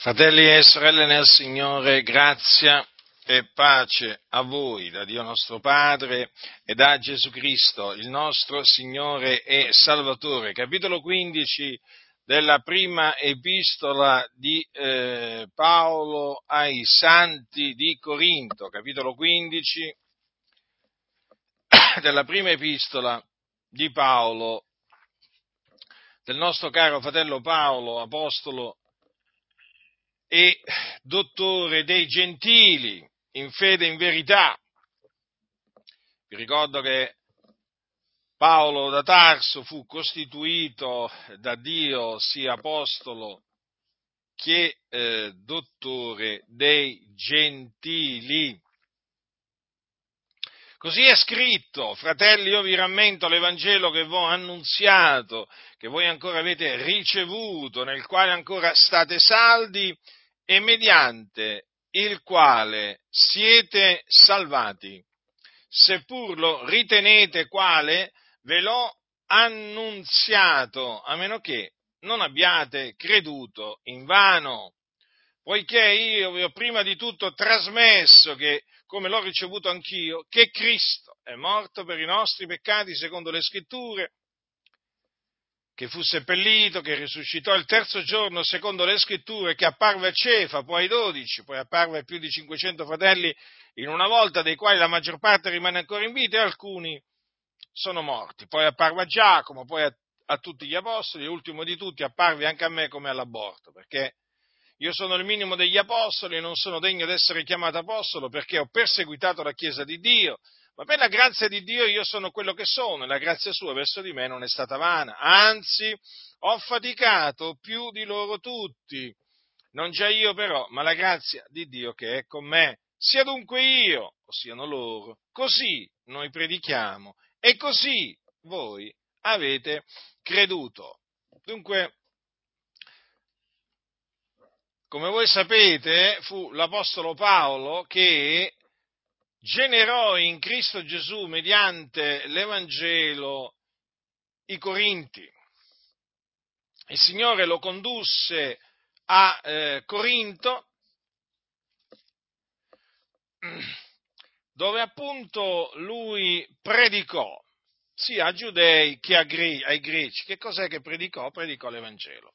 Fratelli e sorelle nel Signore, grazia e pace a voi da Dio nostro Padre e da Gesù Cristo, il nostro Signore e Salvatore. Capitolo 15 della prima epistola di eh, Paolo ai Santi di Corinto. Capitolo 15 della prima epistola di Paolo, del nostro caro fratello Paolo, apostolo e dottore dei gentili in fede e in verità. Vi ricordo che Paolo da Tarso fu costituito da Dio sia apostolo che eh, dottore dei gentili. Così è scritto, fratelli, io vi rammento l'Evangelo che vi ho annunziato, che voi ancora avete ricevuto, nel quale ancora state saldi e mediante il quale siete salvati, seppur lo ritenete quale ve l'ho annunziato, a meno che non abbiate creduto in vano, poiché io vi ho prima di tutto trasmesso che, come l'ho ricevuto anch'io, che Cristo è morto per i nostri peccati secondo le scritture, che fu seppellito, che risuscitò il terzo giorno secondo le scritture, che apparve a Cefa, poi ai dodici, poi apparve a più di 500 fratelli in una volta, dei quali la maggior parte rimane ancora in vita e alcuni sono morti. Poi apparve a Giacomo, poi a, a tutti gli apostoli, e ultimo di tutti apparve anche a me come all'aborto, perché io sono il minimo degli apostoli e non sono degno di essere chiamato apostolo perché ho perseguitato la Chiesa di Dio, ma per la grazia di Dio io sono quello che sono e la grazia sua verso di me non è stata vana. Anzi, ho faticato più di loro tutti. Non già io però, ma la grazia di Dio che è con me. Sia dunque io, o siano loro. Così noi predichiamo e così voi avete creduto. Dunque, come voi sapete, fu l'Apostolo Paolo che generò in Cristo Gesù mediante l'Evangelo i Corinti. Il Signore lo condusse a eh, Corinto, dove appunto lui predicò sia a giudei che ai greci. Che cos'è che predicò? Predicò l'Evangelo.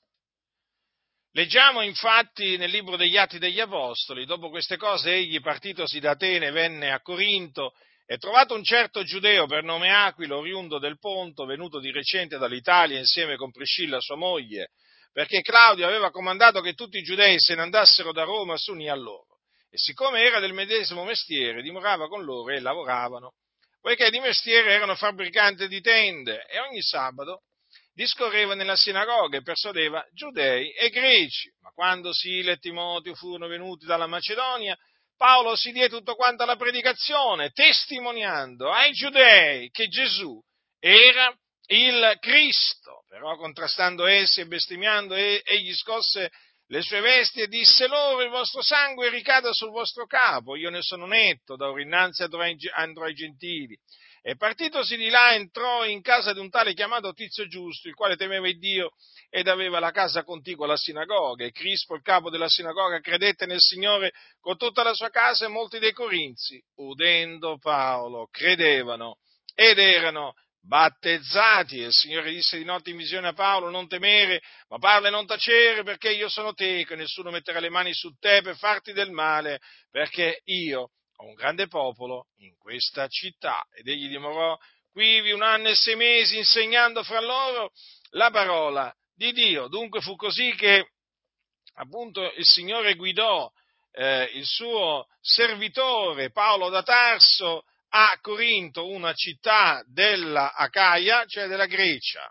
Leggiamo infatti nel libro degli Atti degli Apostoli, dopo queste cose egli partitosi da Atene venne a Corinto e trovato un certo giudeo per nome Aquilo, oriundo del Ponto, venuto di recente dall'Italia insieme con Priscilla sua moglie, perché Claudio aveva comandato che tutti i giudei se ne andassero da Roma su a loro. E siccome era del medesimo mestiere, dimorava con loro e lavoravano, poiché di mestiere erano fabbricanti di tende e ogni sabato discorreva nella sinagoga e persuadeva giudei e greci. Ma quando Sile e Timoteo furono venuti dalla Macedonia, Paolo si diede tutto quanto alla predicazione, testimoniando ai giudei che Gesù era il Cristo. Però contrastando essi e bestemmiando, egli scosse le sue vesti e disse loro il vostro sangue ricada sul vostro capo, io ne sono netto, da ora innanzi andrò ai gentili e partitosi di là entrò in casa di un tale chiamato Tizio Giusto, il quale temeva il Dio ed aveva la casa contigua alla sinagoga. E Crispo, il capo della sinagoga, credette nel Signore con tutta la sua casa e molti dei corinzi, udendo Paolo, credevano ed erano battezzati. E il Signore disse di notte in visione a Paolo, non temere, ma parla e non tacere, perché io sono teco e nessuno metterà le mani su te per farti del male, perché io ho un grande popolo in questa città. Ed egli dimorò quivi un anno e sei mesi insegnando fra loro la parola di Dio. Dunque fu così che appunto il Signore guidò eh, il suo servitore Paolo da Tarso a Corinto, una città della Acaia, cioè della Grecia.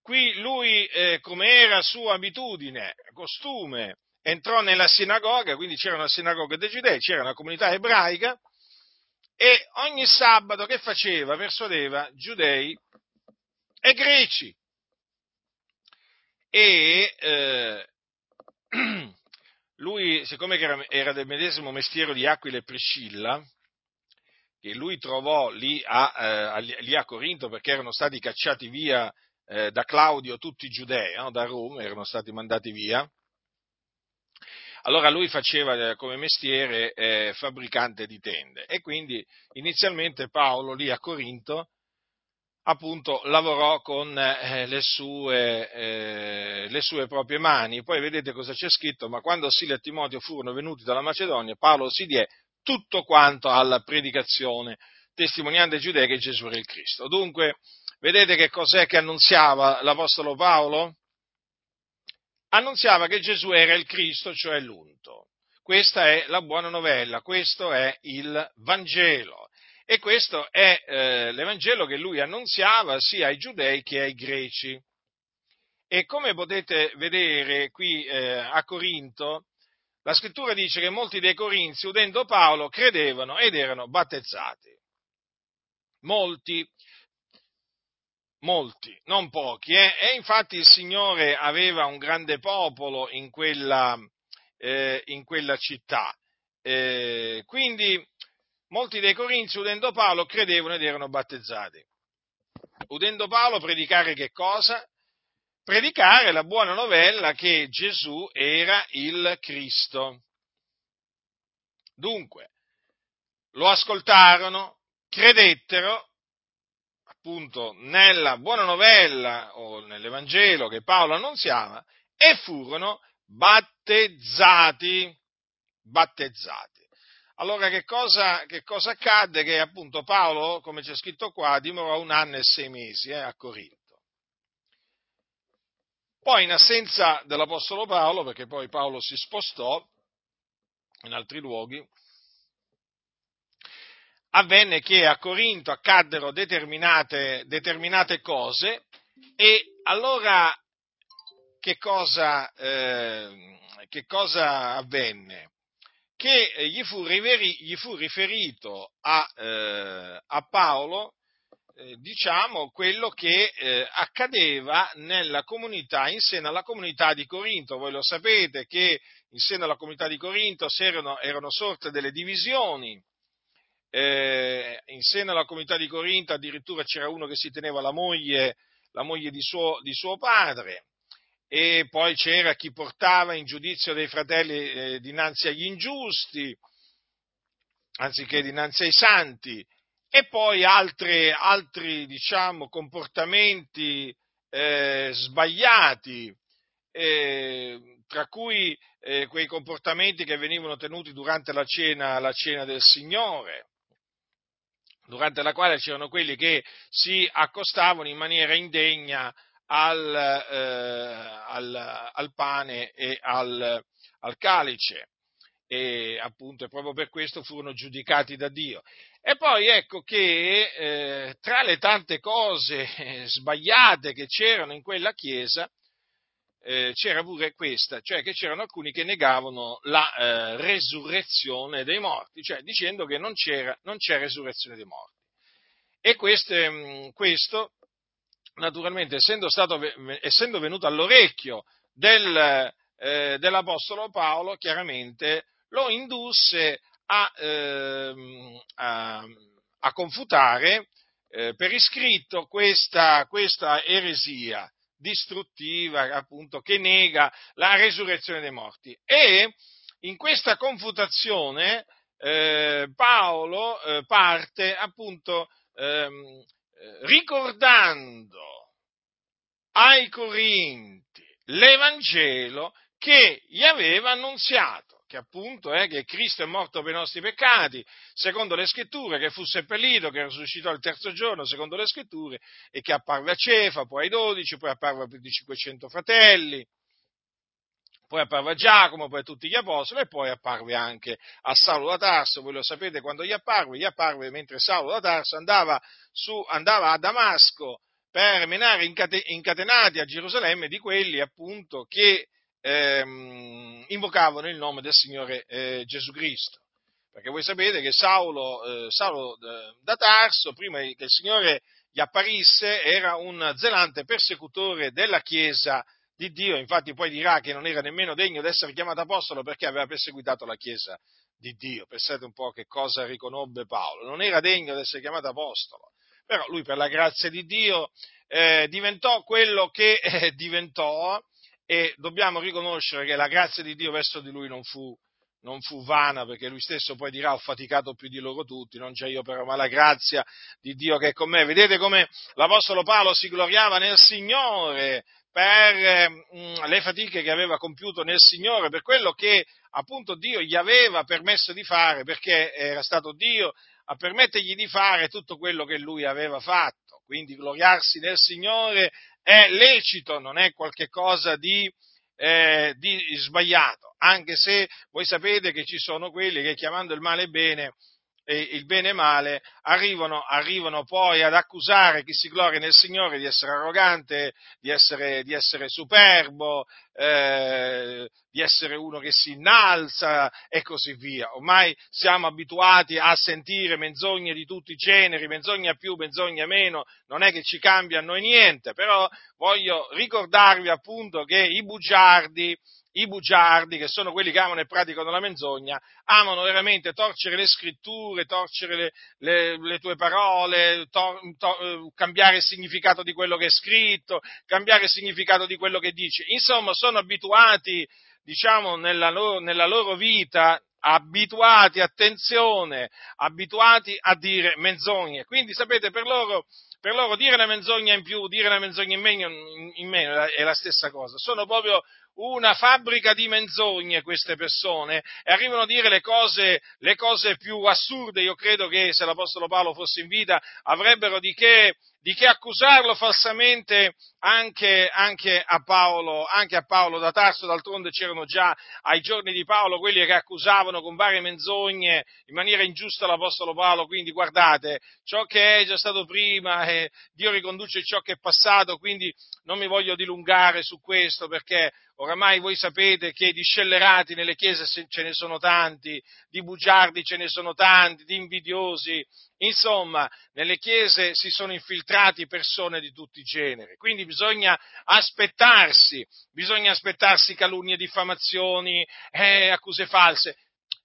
Qui lui, eh, come era sua abitudine, costume, entrò nella sinagoga, quindi c'era una sinagoga dei giudei, c'era una comunità ebraica, e ogni sabato che faceva? Persuadeva giudei e greci. E eh, lui, siccome era, era, del medesimo mestiere di Aquila e Priscilla, che lui trovò lì a, eh, lì a Corinto perché erano stati cacciati via eh, da Claudio tutti i giudei, no? da Roma, erano stati mandati via, allora lui faceva eh, come mestiere eh, fabbricante di tende e quindi inizialmente Paolo lì a Corinto appunto lavorò con eh, le, sue, eh, le, sue, proprie mani. Poi vedete cosa c'è scritto, ma quando Sila e Timoteo furono venuti dalla Macedonia, Paolo si diè tutto quanto alla predicazione, testimoniando ai giudei che Gesù era il Cristo. Dunque, vedete che cos'è che annunziava l'Apostolo Paolo? Annunziava che Gesù era il Cristo, cioè l'unto. Questa è la buona novella, questo è il Vangelo. E questo è eh, l'Evangelo che lui annunziava sia ai giudei che ai greci. E come potete vedere qui eh, a Corinto, la scrittura dice che molti dei corinzi, udendo Paolo, credevano ed erano battezzati. Molti, molti, non pochi. Eh? E infatti il Signore aveva un grande popolo in quella, eh, in quella città. Eh, quindi molti dei corinzi, udendo Paolo, credevano ed erano battezzati. Udendo Paolo predicare che cosa? predicare la buona novella che Gesù era il Cristo. Dunque, lo ascoltarono, credettero appunto nella buona novella o nell'Evangelo che Paolo annunziava e furono battezzati. Battezzati. Allora che cosa, che cosa accadde? Che appunto Paolo, come c'è scritto qua, dimorò un anno e sei mesi eh, a Corinto. Poi in assenza dell'Apostolo Paolo, perché poi Paolo si spostò in altri luoghi, avvenne che a Corinto accaddero determinate, determinate cose e allora che cosa, eh, che cosa avvenne? Che gli fu, riveri, gli fu riferito a, eh, a Paolo eh, diciamo, quello che eh, accadeva nella comunità, in seno alla comunità di Corinto. Voi lo sapete che in seno alla comunità di Corinto erano, erano sorte delle divisioni. Eh, in seno alla comunità di Corinto addirittura c'era uno che si teneva la moglie, la moglie di, suo, di suo padre. E poi c'era chi portava in giudizio dei fratelli eh, dinanzi agli ingiusti, anziché dinanzi ai santi, e poi altre, altri diciamo, comportamenti eh, sbagliati, eh, tra cui eh, quei comportamenti che venivano tenuti durante la cena, la cena del Signore, durante la quale c'erano quelli che si accostavano in maniera indegna al, eh, al, al pane e al, al calice e appunto proprio per questo furono giudicati da Dio. E poi ecco che eh, tra le tante cose sbagliate che c'erano in quella chiesa, eh, c'era pure questa, cioè che c'erano alcuni che negavano la eh, resurrezione dei morti, cioè dicendo che non non c'è resurrezione dei morti. E questo, mm, questo naturalmente, essendo, stato, essendo venuto all'orecchio del, eh, dell'Apostolo Paolo, chiaramente lo indusse a, ehm, a, a confutare eh, per iscritto questa, questa eresia distruttiva, appunto, che nega la resurrezione dei morti. E in questa confutazione eh, Paolo eh, parte appunto ehm, ricordando ai Corinti l'Evangelo che gli aveva annunziato che appunto è che Cristo è morto per i nostri peccati, secondo le scritture, che fu seppellito, che risuscitò il terzo giorno, secondo le scritture, e che apparve a Cefa, poi ai dodici, poi apparve a più di 500 fratelli, poi apparve a Giacomo, poi a tutti gli apostoli, e poi apparve anche a Saulo da Tarso, voi lo sapete quando gli apparve, gli apparve mentre Saulo da Tarso andava, su, andava a Damasco per menare incatenati a Gerusalemme di quelli appunto che ehm, invocavano il nome del Signore eh, Gesù Cristo. Perché voi sapete che Saulo, eh, Saulo eh, da Tarso, prima che il Signore gli apparisse, era un zelante persecutore della Chiesa di Dio, infatti poi dirà che non era nemmeno degno di essere chiamato apostolo perché aveva perseguitato la Chiesa di Dio. Pensate un po' che cosa riconobbe Paolo, non era degno di essere chiamato apostolo, però lui per la grazia di Dio eh, diventò quello che eh, diventò e dobbiamo riconoscere che la grazia di Dio verso di lui non fu, non fu vana, perché lui stesso poi dirà ho faticato più di loro tutti, non c'è io però, ma la grazia di Dio che è con me. Vedete come l'Apostolo Paolo si gloriava nel Signore per mh, le fatiche che aveva compiuto nel Signore, per quello che appunto Dio gli aveva permesso di fare, perché era stato Dio a permettergli di fare tutto quello che lui aveva fatto. Quindi gloriarsi nel Signore è lecito, non è qualcosa di, eh, di sbagliato, anche se voi sapete che ci sono quelli che chiamando il male bene e il bene male, arrivano, arrivano, poi ad accusare chi si gloria nel Signore di essere arrogante, di essere, di essere superbo, eh, di essere uno che si innalza e così via. Ormai siamo abituati a sentire menzogne di tutti i generi, menzogne a più, menzogne a meno, non è che ci cambia a noi niente, però voglio ricordarvi appunto che i bugiardi, i bugiardi, che sono quelli che amano e praticano la menzogna, amano veramente torcere le scritture, torcere le, le, le tue parole, to, to, eh, cambiare il significato di quello che è scritto, cambiare il significato di quello che dice. Insomma, sono abituati, diciamo, nella loro, nella loro vita abituati, attenzione, abituati a dire menzogne. Quindi sapete, per loro, per loro dire una menzogna in più, dire una menzogna in meno, in meno è la stessa cosa. Sono proprio una fabbrica di menzogne queste persone e arrivano a dire le cose, le cose più assurde. Io credo che se l'Apostolo Paolo fosse in vita avrebbero di che, di che accusarlo falsamente anche, anche, a Paolo, anche a Paolo da Tarso, d'altronde c'erano già ai giorni di Paolo quelli che accusavano con varie menzogne in maniera ingiusta l'Apostolo Paolo, quindi guardate, ciò che è già stato prima, eh, Dio riconduce ciò che è passato, quindi non mi voglio dilungare su questo perché Oramai voi sapete che di scellerati nelle chiese ce ne sono tanti, di bugiardi ce ne sono tanti, di invidiosi, insomma, nelle chiese si sono infiltrati persone di tutti i generi, quindi bisogna aspettarsi, bisogna aspettarsi calunnie, diffamazioni, eh, accuse false.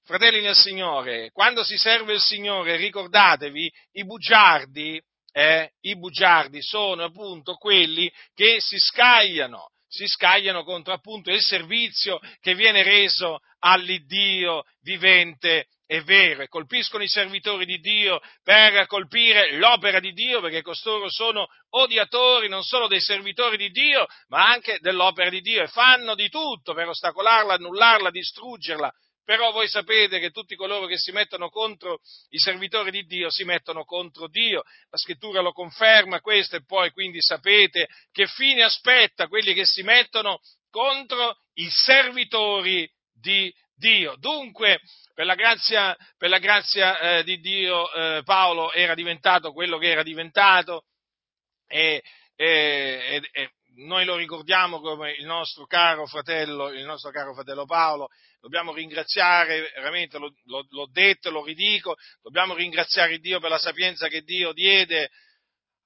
Fratelli nel Signore, quando si serve il Signore, ricordatevi, i bugiardi, eh, i bugiardi sono appunto quelli che si scagliano si scagliano contro appunto il servizio che viene reso all'Iddio vivente e vero. E colpiscono i servitori di Dio per colpire l'opera di Dio perché costoro sono odiatori non solo dei servitori di Dio ma anche dell'opera di Dio e fanno di tutto per ostacolarla, annullarla, distruggerla però voi sapete che tutti coloro che si mettono contro i servitori di Dio si mettono contro Dio. La scrittura lo conferma questo e poi quindi sapete che fine aspetta quelli che si mettono contro i servitori di Dio. Dunque, per la grazia, per la grazia eh, di Dio, eh, Paolo era diventato quello che era diventato e, e, e, noi lo ricordiamo come il nostro caro fratello, il nostro caro fratello Paolo, dobbiamo ringraziare, veramente lo, lo, l'ho detto, lo ridico, dobbiamo ringraziare Dio per la sapienza che Dio diede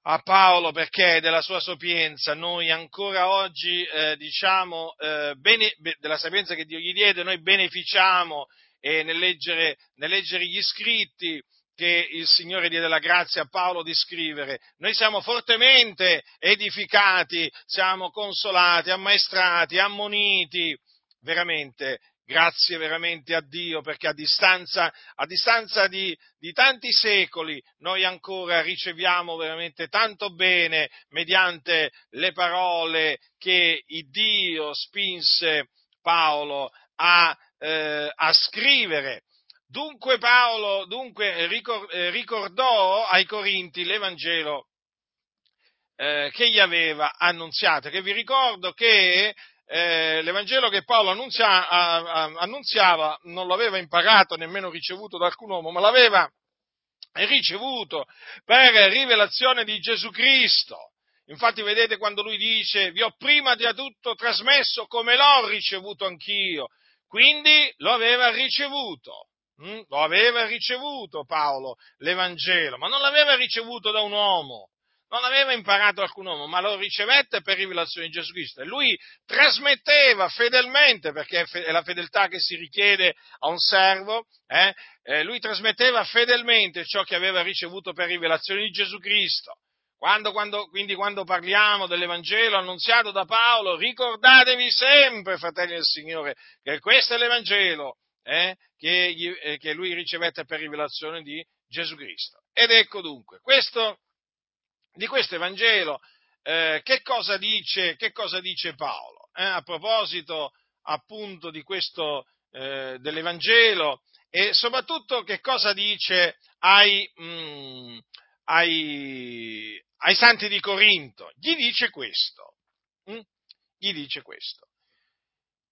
a Paolo perché della sua sapienza. Noi ancora oggi, eh, diciamo, eh, bene, della sapienza che Dio gli diede, noi beneficiamo e nel leggere, nel leggere gli scritti, che il Signore diede la grazia a Paolo di scrivere. Noi siamo fortemente edificati, siamo consolati, ammaestrati, ammoniti, veramente. Grazie veramente a Dio perché a distanza, a distanza di, di tanti secoli noi ancora riceviamo veramente tanto bene mediante le parole che Dio spinse Paolo a, eh, a scrivere Dunque Paolo dunque, eh, ricordò ai Corinti l'Evangelo eh, che gli aveva annunziato, che vi ricordo che eh, l'Evangelo che Paolo annunzia, annunziava non l'aveva imparato, nemmeno ricevuto da alcun uomo, ma l'aveva ricevuto per rivelazione di Gesù Cristo. Infatti vedete quando lui dice vi ho prima di tutto trasmesso come l'ho ricevuto anch'io, quindi lo aveva ricevuto. Mm? Lo aveva ricevuto Paolo l'Evangelo, ma non l'aveva ricevuto da un uomo, non l'aveva imparato alcun uomo, ma lo ricevette per rivelazione di Gesù Cristo. E lui trasmetteva fedelmente, perché è la fedeltà che si richiede a un servo, eh? Eh, lui trasmetteva fedelmente ciò che aveva ricevuto per rivelazione di Gesù Cristo. Quando, quando, quindi quando parliamo dell'Evangelo annunziato da Paolo, ricordatevi sempre, fratelli del Signore, che questo è l'Evangelo eh, che, gli, eh, che, lui ricevette per rivelazione di Gesù Cristo. Ed ecco dunque, questo, di questo Evangelo, eh, che, cosa dice, che, cosa dice, Paolo? Eh, a proposito appunto di questo, eh, dell'Evangelo e soprattutto che cosa dice ai, mh, mm, ai, ai santi di Corinto, gli dice questo, hm? gli dice questo,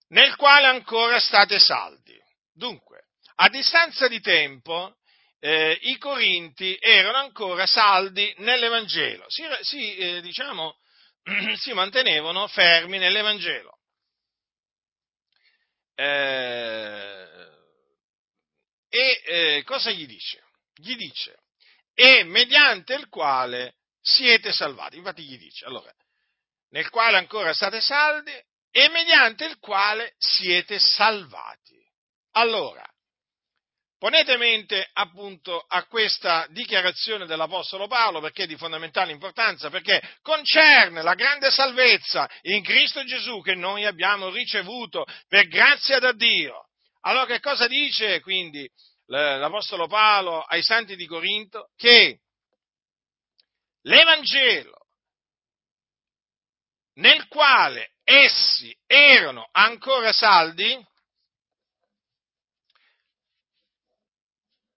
nel quale ancora state saldi. Dunque, a distanza di tempo, eh, i Corinti erano ancora saldi nell'Evangelo, si, si, eh, diciamo, si mantenevano fermi nell'Evangelo. Eh, e eh, cosa gli dice? Gli dice, e mediante il quale siete salvati. Infatti gli dice, allora, nel quale ancora state saldi e mediante il quale siete salvati. Allora, ponete mente appunto a questa dichiarazione dell'Apostolo Paolo perché è di fondamentale importanza, perché concerne la grande salvezza in Cristo Gesù che noi abbiamo ricevuto per grazia da Dio. Allora che cosa dice quindi l'Apostolo Paolo ai santi di Corinto che l'Evangelo nel quale essi erano ancora saldi,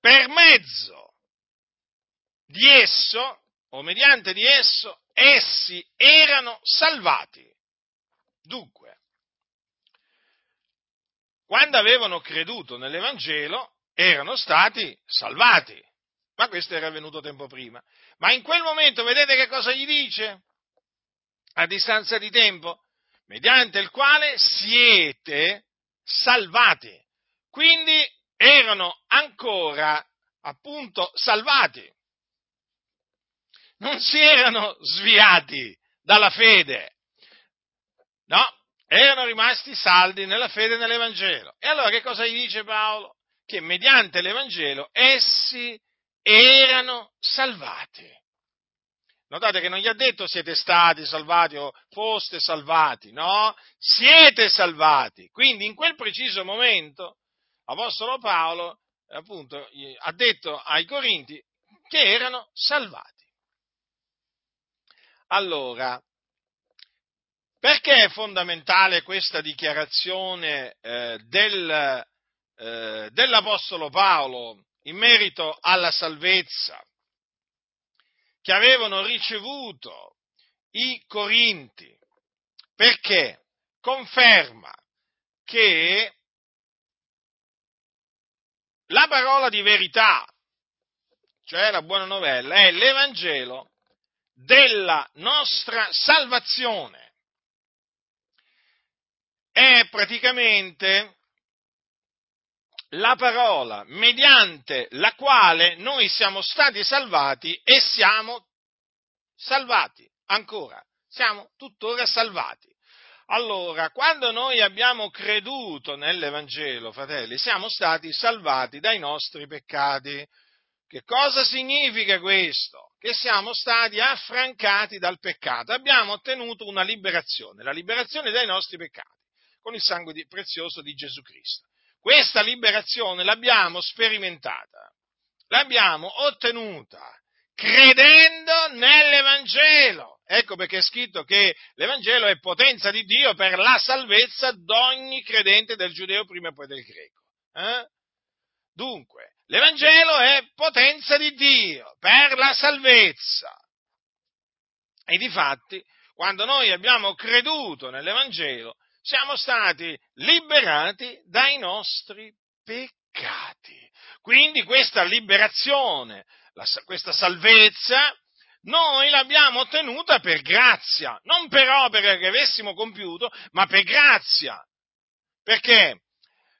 per mezzo di esso, o mediante di esso, essi erano salvati. Dunque, quando avevano creduto nell'Evangelo, erano stati salvati. Ma questo era avvenuto tempo prima. Ma in quel momento vedete che cosa gli dice? A distanza di tempo, mediante il quale siete salvati. Quindi erano ancora appunto salvati. Non si erano sviati dalla fede. No, erano rimasti saldi nella fede nell'Evangelo. E allora che cosa gli dice Paolo? che mediante l'Evangelo essi erano salvati. Notate che non gli ha detto siete stati salvati o foste salvati, no? Siete salvati. Quindi in quel preciso momento l'Apostolo Paolo appunto ha detto ai Corinti che erano salvati. Allora, perché è fondamentale questa dichiarazione eh, del, eh, dell'Apostolo Paolo in merito alla salvezza che avevano ricevuto i Corinti, perché conferma che la parola di verità, cioè la buona novella, è l'Evangelo della nostra salvazione. È praticamente la parola mediante la quale noi siamo stati salvati e siamo salvati ancora, siamo tuttora salvati. Allora, quando noi abbiamo creduto nell'Evangelo, fratelli, siamo stati salvati dai nostri peccati. Che cosa significa questo? Che siamo stati affrancati dal peccato, abbiamo ottenuto una liberazione, la liberazione dai nostri peccati, con il sangue prezioso di Gesù Cristo. Questa liberazione l'abbiamo sperimentata, l'abbiamo ottenuta credendo nell'Evangelo. Ecco perché è scritto che l'Evangelo è potenza di Dio per la salvezza d'ogni credente del giudeo prima e poi del greco. Eh? Dunque, l'Evangelo è potenza di Dio per la salvezza. E difatti, quando noi abbiamo creduto nell'Evangelo, siamo stati liberati dai nostri peccati. Quindi questa liberazione, la, questa salvezza, noi l'abbiamo ottenuta per grazia, non per opere che avessimo compiuto, ma per grazia. Perché?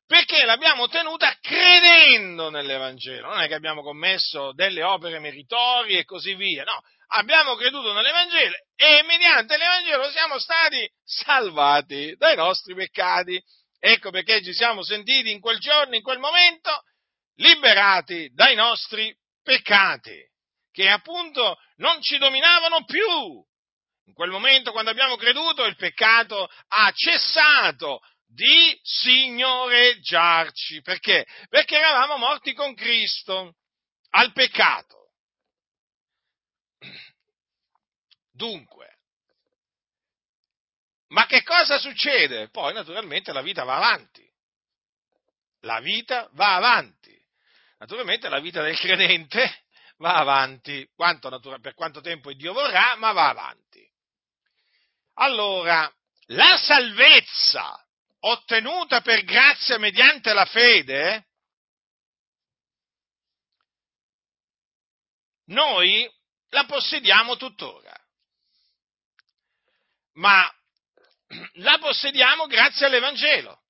Perché l'abbiamo ottenuta credendo nell'Evangelo, non è che abbiamo commesso delle opere meritorie e così via, no, abbiamo creduto nell'Evangelo e mediante l'Evangelo siamo stati salvati dai nostri peccati. Ecco perché ci siamo sentiti in quel giorno, in quel momento, liberati dai nostri peccati, che appunto non ci dominavano più. In quel momento, quando abbiamo creduto, il peccato ha cessato di signoreggiarci. Perché? Perché eravamo morti con Cristo al peccato. Dunque, ma che cosa succede? Poi naturalmente la vita va avanti. La vita va avanti. Naturalmente la vita del credente va avanti, quanto, per quanto tempo Dio vorrà, ma va avanti. Allora, la salvezza ottenuta per grazia mediante la fede, noi la possediamo tuttora. Ma la possediamo grazie all'Evangelo.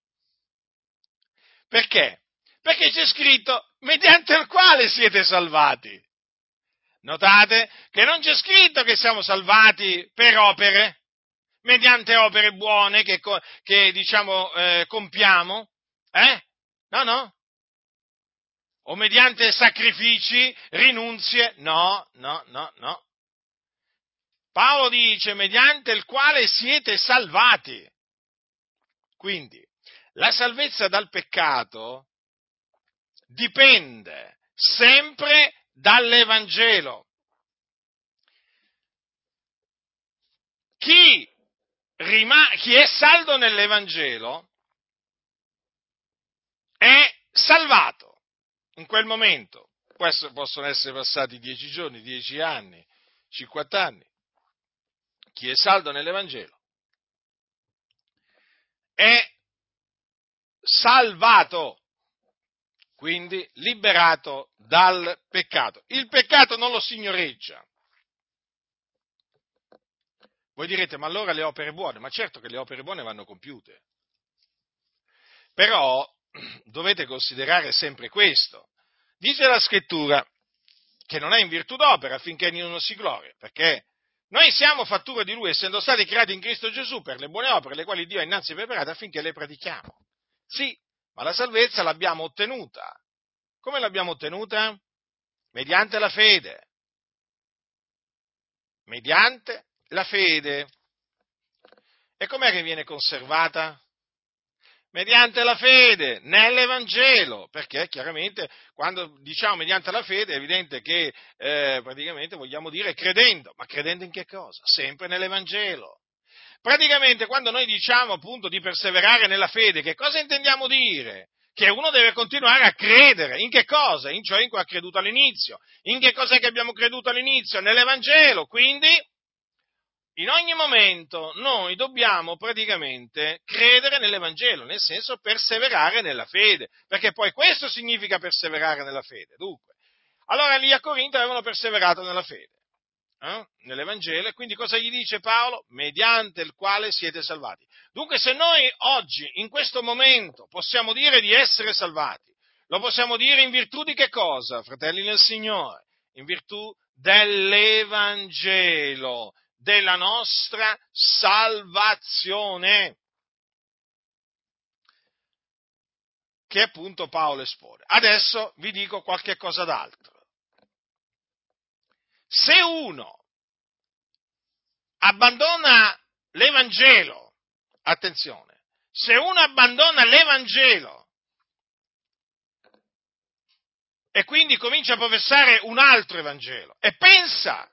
Perché? Perché c'è scritto mediante il quale siete salvati. Notate che non c'è scritto che siamo salvati per opere, mediante opere buone che, che diciamo, eh, compiamo, eh? No, no. O mediante sacrifici, rinunzie, no, no, no, no. Paolo dice mediante il quale siete salvati. Quindi, la salvezza dal peccato dipende sempre dall'Evangelo. Chi, rima- chi è saldo nell'Evangelo è salvato in quel momento. Questo possono essere passati dieci giorni, dieci anni, cinquanta anni. Chi è saldo nell'Evangelo è salvato, quindi liberato dal peccato. Il peccato non lo signoreggia. Voi direte, ma allora le opere buone? Ma certo che le opere buone vanno compiute. Però dovete considerare sempre questo. Dice la scrittura che non è in virtù d'opera affinché ognuno si gloria, perché noi siamo fattura di Lui, essendo stati creati in Cristo Gesù per le buone opere, le quali Dio ha innanzi preparato affinché le pratichiamo. Sì, ma la salvezza l'abbiamo ottenuta. Come l'abbiamo ottenuta? Mediante la fede. Mediante la fede. E com'è che viene conservata? Mediante la fede nell'Evangelo, perché chiaramente quando diciamo mediante la fede è evidente che eh, praticamente vogliamo dire credendo, ma credendo in che cosa? Sempre nell'Evangelo. Praticamente quando noi diciamo appunto di perseverare nella fede, che cosa intendiamo dire? Che uno deve continuare a credere. In che cosa? In ciò in cui ha creduto all'inizio. In che cosa è che abbiamo creduto all'inizio? Nell'Evangelo. Quindi, in ogni momento noi dobbiamo praticamente credere nell'Evangelo, nel senso perseverare nella fede, perché poi questo significa perseverare nella fede. Dunque, allora lì a Corinto avevano perseverato nella fede eh, nell'Evangelo, e quindi cosa gli dice Paolo? Mediante il quale siete salvati. Dunque se noi oggi, in questo momento, possiamo dire di essere salvati, lo possiamo dire in virtù di che cosa, fratelli del Signore? In virtù dell'Evangelo, della nostra salvazione. Che appunto Paolo espone. Adesso vi dico qualche cosa d'altro. Se uno abbandona l'Evangelo, attenzione, se uno abbandona l'Evangelo e quindi comincia a professare un altro Evangelo e pensa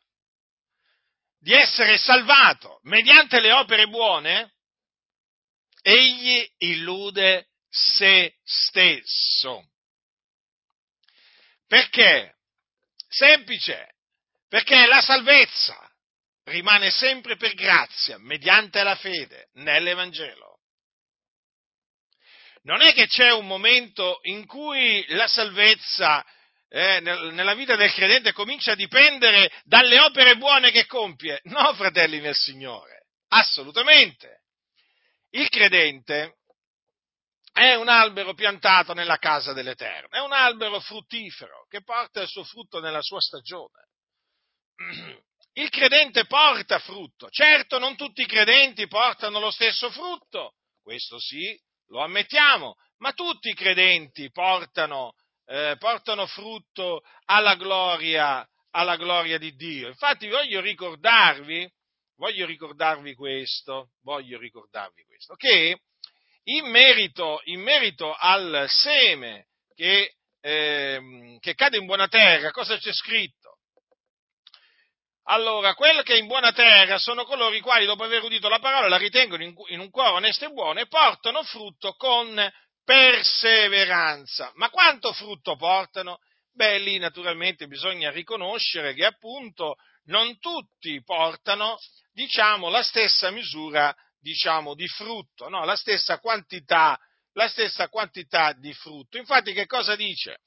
di essere salvato mediante le opere buone, egli illude se stesso. Perché? Semplice, perché la salvezza rimane sempre per grazia, mediante la fede, nell'Evangelo. Non è che c'è un momento in cui la salvezza eh, nella vita del credente comincia a dipendere dalle opere buone che compie. No, fratelli nel Signore, assolutamente. Il credente è un albero piantato nella casa dell'Eterno, è un albero fruttifero che porta il suo frutto nella sua stagione il credente porta frutto. Certo, non tutti i credenti portano lo stesso frutto, questo sì, lo ammettiamo, ma tutti i credenti portano, eh, portano frutto alla gloria, alla gloria di Dio. Infatti voglio ricordarvi, voglio ricordarvi questo, voglio ricordarvi questo, che in merito, in merito al seme che, eh, che cade in buona terra, cosa c'è scritto? Allora, quello che in buona terra sono coloro i quali, dopo aver udito la parola, la ritengono in un cuore onesto e buono e portano frutto con perseveranza. Ma quanto frutto portano? Beh, lì naturalmente bisogna riconoscere che appunto non tutti portano, diciamo, la stessa misura diciamo, di frutto, no? la, stessa quantità, la stessa quantità di frutto. Infatti che cosa dice?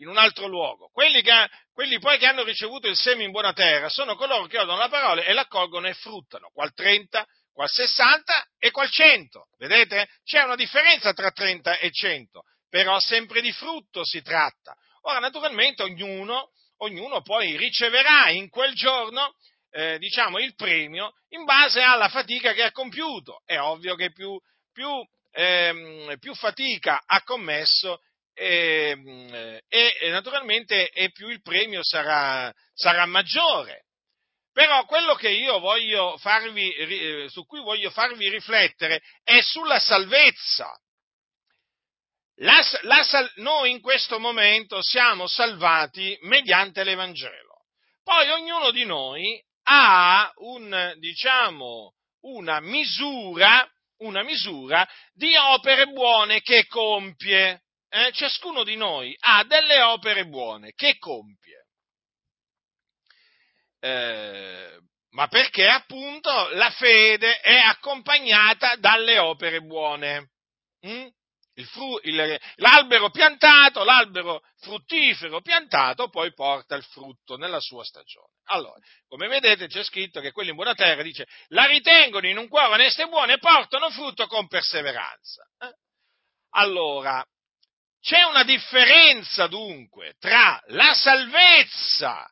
In un altro luogo, quelli, che, quelli poi che hanno ricevuto il seme in buona terra sono coloro che odono la parola e l'accolgono e fruttano, qual 30, qual 60 e qual 100. Vedete? C'è una differenza tra 30 e 100, però sempre di frutto si tratta. Ora, naturalmente, ognuno, ognuno poi riceverà in quel giorno eh, diciamo, il premio in base alla fatica che ha compiuto. È ovvio che più, più, ehm, più fatica ha commesso e, e, naturalmente e più il premio sarà, sarà maggiore. Però quello che io voglio farvi, eh, su cui voglio farvi riflettere è sulla salvezza. La, la, noi in questo momento siamo salvati mediante l'Evangelo. Poi ognuno di noi ha un, diciamo, una misura, una misura di opere buone che compie. Eh? Ciascuno di noi ha delle opere buone che compie. Eh, ma perché appunto la fede è accompagnata dalle opere buone. Mm? il fru, il, l'albero piantato, l'albero fruttifero piantato, poi porta il frutto nella sua stagione. Allora, come vedete c'è scritto che quelli in buona terra dice, la ritengono in un cuore onesto e buono e portano frutto con perseveranza. Eh? Allora, c'è una differenza dunque tra la salvezza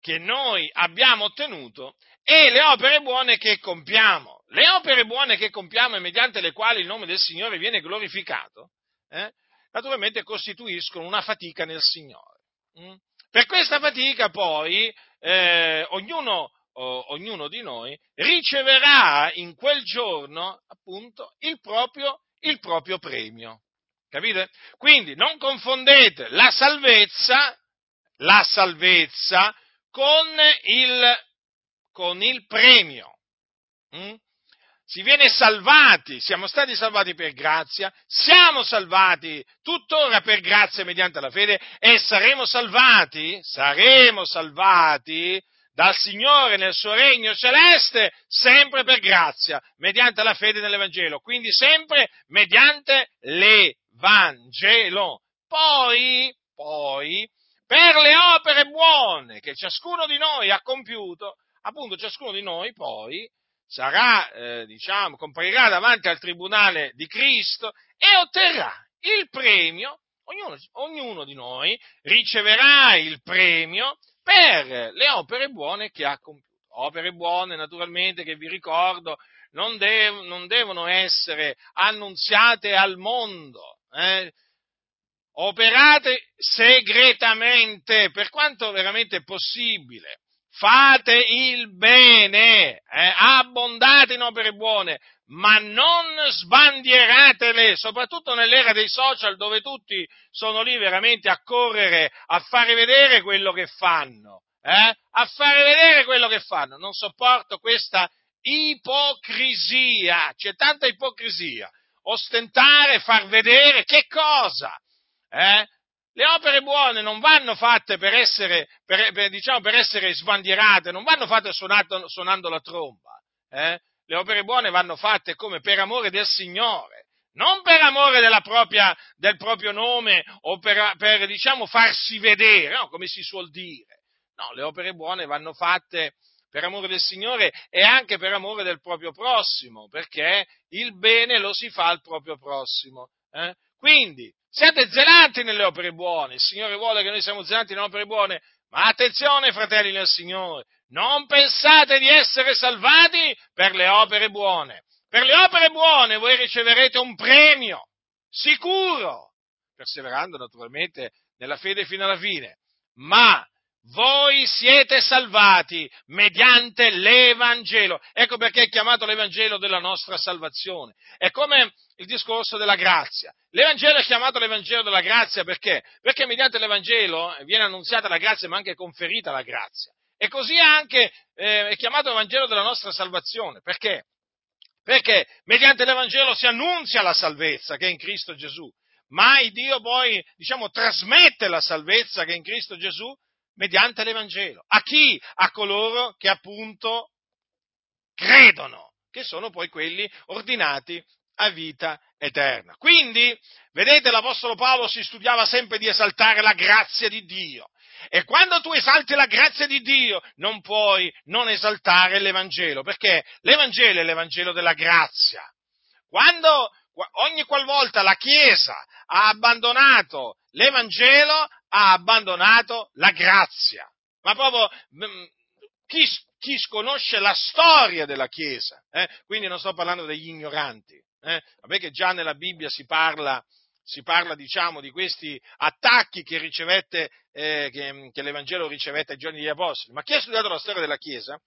che noi abbiamo ottenuto e le opere buone che compiamo. Le opere buone che compiamo e mediante le quali il nome del Signore viene glorificato, eh, naturalmente costituiscono una fatica nel Signore. Mm? Per questa fatica poi eh, ognuno, oh, ognuno, di noi riceverà in quel giorno appunto il proprio, il proprio premio. Capite? Quindi non confondete la salvezza, la salvezza con il con il premio. Mm? Si viene salvati, siamo stati salvati per grazia, siamo salvati tuttora per grazia mediante la fede e saremo salvati, saremo salvati dal Signore nel suo regno celeste sempre per grazia, mediante la fede nell'Evangelo, quindi sempre mediante l'Evangelo. Poi, poi, per le opere buone che ciascuno di noi ha compiuto, appunto ciascuno di noi poi sarà, eh, diciamo, comparirà davanti al tribunale di Cristo e otterrà il premio, ognuno, ognuno di noi riceverà il premio per le opere buone che ha compiuto. Opere buone, naturalmente, che vi ricordo, non, dev- non devono essere annunziate al mondo, eh? operate segretamente, per quanto veramente possibile fate il bene, eh, abbondate in opere buone, ma non sbandieratele, soprattutto nell'era dei social dove tutti sono lì veramente a correre, a fare vedere quello che fanno, eh? a fare vedere quello che fanno. Non sopporto questa ipocrisia, c'è tanta ipocrisia, ostentare, far vedere che cosa? Eh? Le opere buone non vanno fatte per essere, per, per, diciamo, per essere sbandierate, non vanno fatte suonato, suonando la tromba. Eh? Le opere buone vanno fatte come per amore del Signore, non per amore propria, del proprio nome o per, per diciamo, farsi vedere, no? come si suol dire. No, le opere buone vanno fatte per amore del Signore e anche per amore del proprio prossimo, perché il bene lo si fa al proprio prossimo. Eh? Quindi, siate zelanti nelle opere buone, il Signore vuole che noi siamo zelanti nelle opere buone, ma attenzione fratelli nel Signore, non pensate di essere salvati per le opere buone. Per le opere buone voi riceverete un premio, sicuro, perseverando naturalmente nella fede fino alla fine, ma voi siete salvati mediante l'Evangelo. Ecco perché è chiamato l'Evangelo della nostra salvazione. È come il discorso della grazia. L'Evangelo è chiamato l'Evangelo della grazia perché? Perché mediante l'Evangelo viene annunziata la grazia ma anche conferita la grazia. E così anche eh, è chiamato l'Evangelo della nostra salvazione. Perché? Perché mediante l'Evangelo si annunzia la salvezza che è in Cristo Gesù. Ma Dio poi, diciamo, trasmette la salvezza che è in Cristo Gesù mediante l'Evangelo. A chi? A coloro che appunto credono, che sono poi quelli ordinati a vita eterna. Quindi, vedete, l'Apostolo Paolo si studiava sempre di esaltare la grazia di Dio. E quando tu esalti la grazia di Dio, non puoi non esaltare l'Evangelo, perché l'Evangelo è l'Evangelo della grazia. Quando ogni qualvolta la Chiesa ha abbandonato l'Evangelo, ha abbandonato la grazia. Ma proprio mm, chi, chi conosce la storia della Chiesa, eh? quindi non sto parlando degli ignoranti, eh? vabbè che già nella Bibbia si parla, si parla diciamo, di questi attacchi che, ricevette, eh, che, che l'Evangelo ricevette ai giorni degli Apostoli, ma chi ha studiato la storia della Chiesa,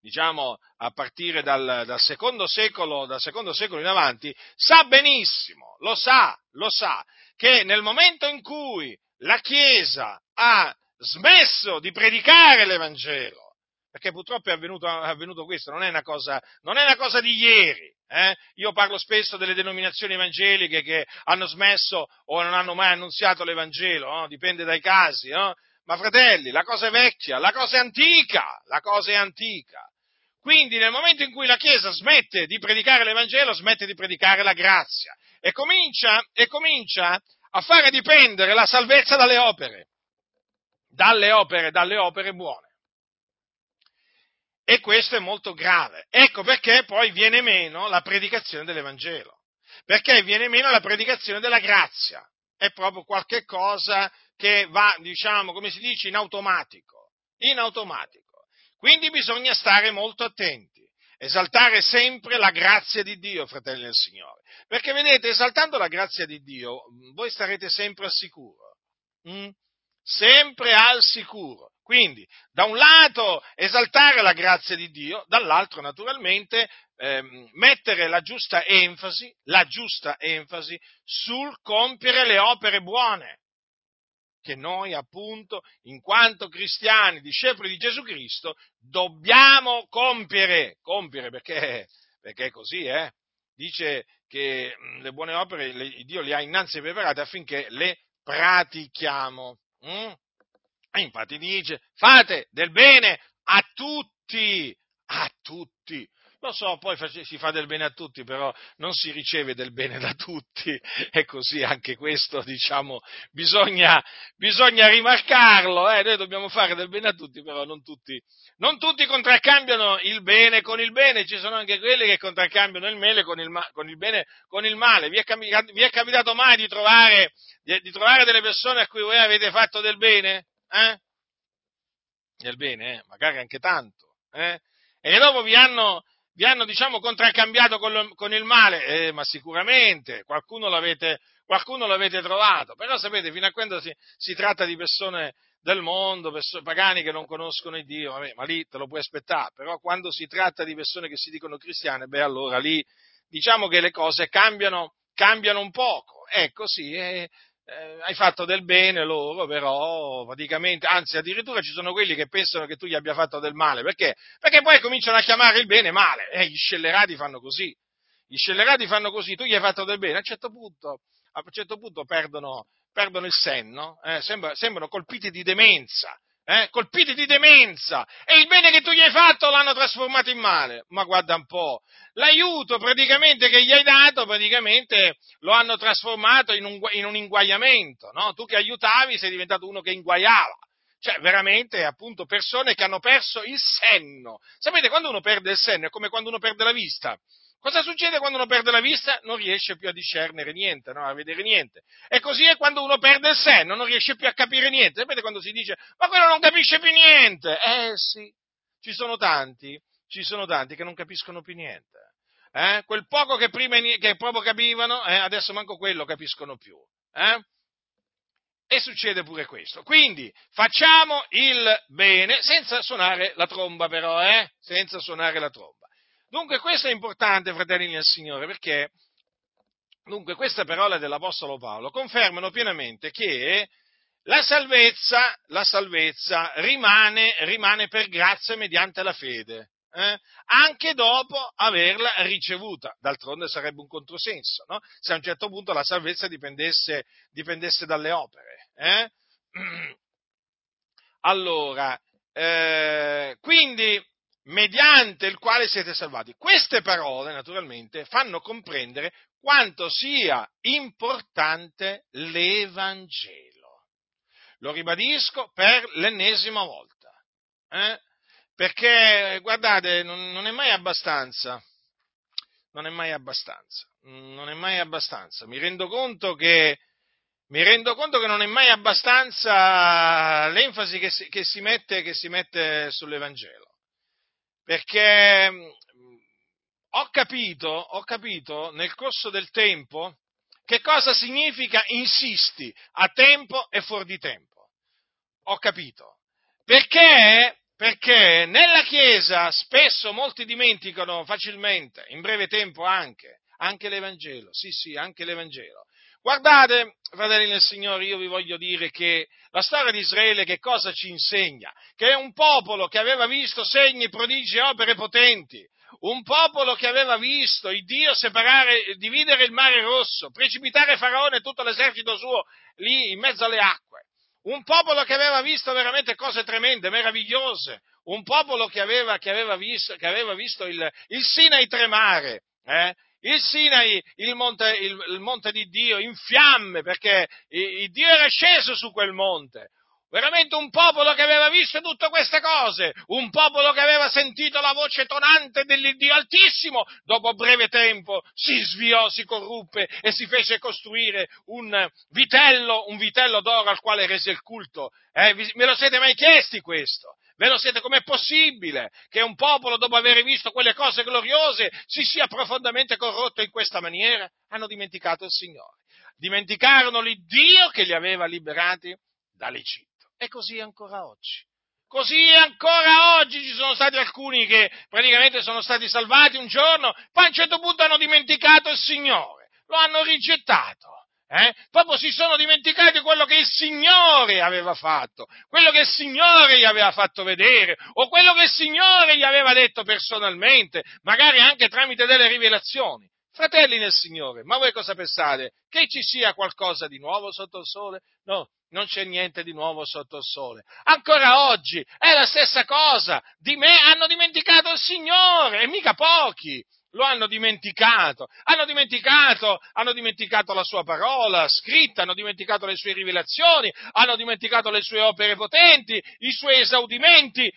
diciamo a partire dal, dal, secondo secolo, dal secondo secolo in avanti, sa benissimo, lo sa, lo sa, che nel momento in cui la Chiesa ha smesso di predicare l'Evangelo, perché purtroppo è avvenuto, è avvenuto questo, non è una cosa, è una cosa di ieri. Eh? Io parlo spesso delle denominazioni evangeliche che hanno smesso o non hanno mai annunziato l'Evangelo, no? dipende dai casi. No? Ma fratelli, la cosa è vecchia, la cosa è antica, la cosa è antica. Quindi nel momento in cui la Chiesa smette di predicare l'Evangelo, smette di predicare la grazia e comincia, e comincia a fare dipendere la salvezza dalle opere, dalle opere, dalle opere buone. E questo è molto grave. Ecco perché poi viene meno la predicazione dell'Evangelo. Perché viene meno la predicazione della grazia. È proprio qualche cosa che va, diciamo, come si dice, in automatico. In automatico. Quindi bisogna stare molto attenti esaltare sempre la grazia di Dio, fratelli del Signore. Perché vedete, esaltando la grazia di Dio, voi starete sempre al sicuro. Mm? Sempre al sicuro. Quindi, da un lato esaltare la grazia di Dio, dall'altro naturalmente ehm, mettere la giusta enfasi, la giusta enfasi sul compiere le opere buone che noi appunto, in quanto cristiani, discepoli di Gesù Cristo, dobbiamo compiere, compiere perché, perché è così, eh? dice che mm, le buone opere le, Dio le ha innanzi preparate affinché le pratichiamo. Mm? E infatti dice, fate del bene a tutti, a tutti, lo so, poi si fa del bene a tutti, però non si riceve del bene da tutti e così anche questo, diciamo, bisogna, bisogna rimarcarlo. Eh? Noi dobbiamo fare del bene a tutti, però non tutti, non tutti contraccambiano il bene con il bene, ci sono anche quelli che contraccambiano il male con il, con il bene con il male. Vi è, vi è capitato mai di trovare, di, di trovare, delle persone a cui voi avete fatto del bene? Eh? Del bene, eh? magari anche tanto. Eh? E dopo vi hanno, vi hanno diciamo contraccambiato con, lo, con il male, eh, ma sicuramente qualcuno l'avete, qualcuno l'avete, trovato, però sapete, fino a quando si, si tratta di persone del mondo, persone, pagani che non conoscono il Dio, vabbè, ma lì te lo puoi aspettare, però quando si tratta di persone che si dicono cristiane, beh allora lì diciamo che le cose cambiano, cambiano un poco, ecco sì, eh, eh, hai fatto del bene loro, però praticamente, anzi addirittura ci sono quelli che pensano che tu gli abbia fatto del male, perché? Perché poi cominciano a chiamare il bene male, eh, gli scellerati fanno così, gli scellerati fanno così, tu gli hai fatto del bene, a un certo punto, a un certo punto perdono, perdono il senno, eh, sembra, sembrano colpiti di demenza, eh, colpiti di demenza e il bene che tu gli hai fatto l'hanno trasformato in male. Ma guarda un po', l'aiuto praticamente che gli hai dato, praticamente lo hanno trasformato in un, in un inguagliamento, no? Tu che aiutavi sei diventato uno che inguaiava. Cioè, veramente, appunto, persone che hanno perso il senno. Sapete, quando uno perde il senno è come quando uno perde la vista. Cosa succede quando uno perde la vista? Non riesce più a discernere niente, no? a vedere niente. E così è quando uno perde il senno, non riesce più a capire niente. Sapete quando si dice, ma quello non capisce più niente? Eh sì, ci sono tanti, ci sono tanti che non capiscono più niente. Eh? Quel poco che prima che proprio capivano, eh, adesso manco quello capiscono più. Eh? e succede pure questo. Quindi facciamo il bene senza suonare la tromba però, eh? Senza suonare la tromba. Dunque questo è importante, fratelli del Signore, perché dunque queste parole dell'Apostolo Paolo confermano pienamente che la salvezza, la salvezza rimane, rimane, per grazia mediante la fede, eh? anche dopo averla ricevuta. D'altronde sarebbe un controsenso, no? se a un certo punto la salvezza dipendesse, dipendesse dalle opere. Eh? Allora, eh, quindi, mediante il quale siete salvati. Queste parole, naturalmente, fanno comprendere quanto sia importante l'Evangelo. Lo ribadisco per l'ennesima volta. Eh? Perché, guardate, non, non è mai abbastanza. Non è mai abbastanza. Non è mai abbastanza. Mi rendo conto che mi rendo conto che non è mai abbastanza l'enfasi che si, che si, mette, che si mette, sull'Evangelo. Perché mm, ho capito, ho capito nel corso del tempo che cosa significa insisti a tempo e fuori di tempo. Ho capito. Perché perché nella Chiesa spesso molti dimenticano facilmente, in breve tempo anche, anche l'Evangelo, sì sì, anche l'Evangelo. Guardate, fratelli del Signore, io vi voglio dire che la storia di Israele che cosa ci insegna? Che è un popolo che aveva visto segni, prodigi e opere potenti, un popolo che aveva visto il Dio separare, dividere il mare rosso, precipitare Faraone e tutto l'esercito suo lì in mezzo alle acque un popolo che aveva visto veramente cose tremende, meravigliose, un popolo che aveva, che aveva, visto, che aveva visto, il, il Sinai tremare, eh? Il Sinai, il monte, il, il monte, di Dio in fiamme, perché il Dio era sceso su quel monte, Veramente un popolo che aveva visto tutte queste cose, un popolo che aveva sentito la voce tonante dell'Iddio Altissimo, dopo breve tempo si sviò, si corruppe e si fece costruire un vitello, un vitello d'oro al quale rese il culto. Eh, me lo siete mai chiesti questo? Ve lo siete com'è possibile che un popolo, dopo aver visto quelle cose gloriose, si sia profondamente corrotto in questa maniera? Hanno dimenticato il Signore. Dimenticarono l'Iddio che li aveva liberati dall'Egitto. E così ancora oggi. Così ancora oggi ci sono stati alcuni che praticamente sono stati salvati un giorno, poi a un certo punto hanno dimenticato il Signore, lo hanno rigettato. Eh? Proprio si sono dimenticati quello che il Signore aveva fatto, quello che il Signore gli aveva fatto vedere, o quello che il Signore gli aveva detto personalmente, magari anche tramite delle rivelazioni. Fratelli nel Signore, ma voi cosa pensate? Che ci sia qualcosa di nuovo sotto il sole? No, non c'è niente di nuovo sotto il sole. Ancora oggi è la stessa cosa. Di me hanno dimenticato il Signore, e mica pochi lo hanno dimenticato. Hanno dimenticato, hanno dimenticato la sua parola scritta, hanno dimenticato le sue rivelazioni, hanno dimenticato le sue opere potenti, i suoi esaudimenti.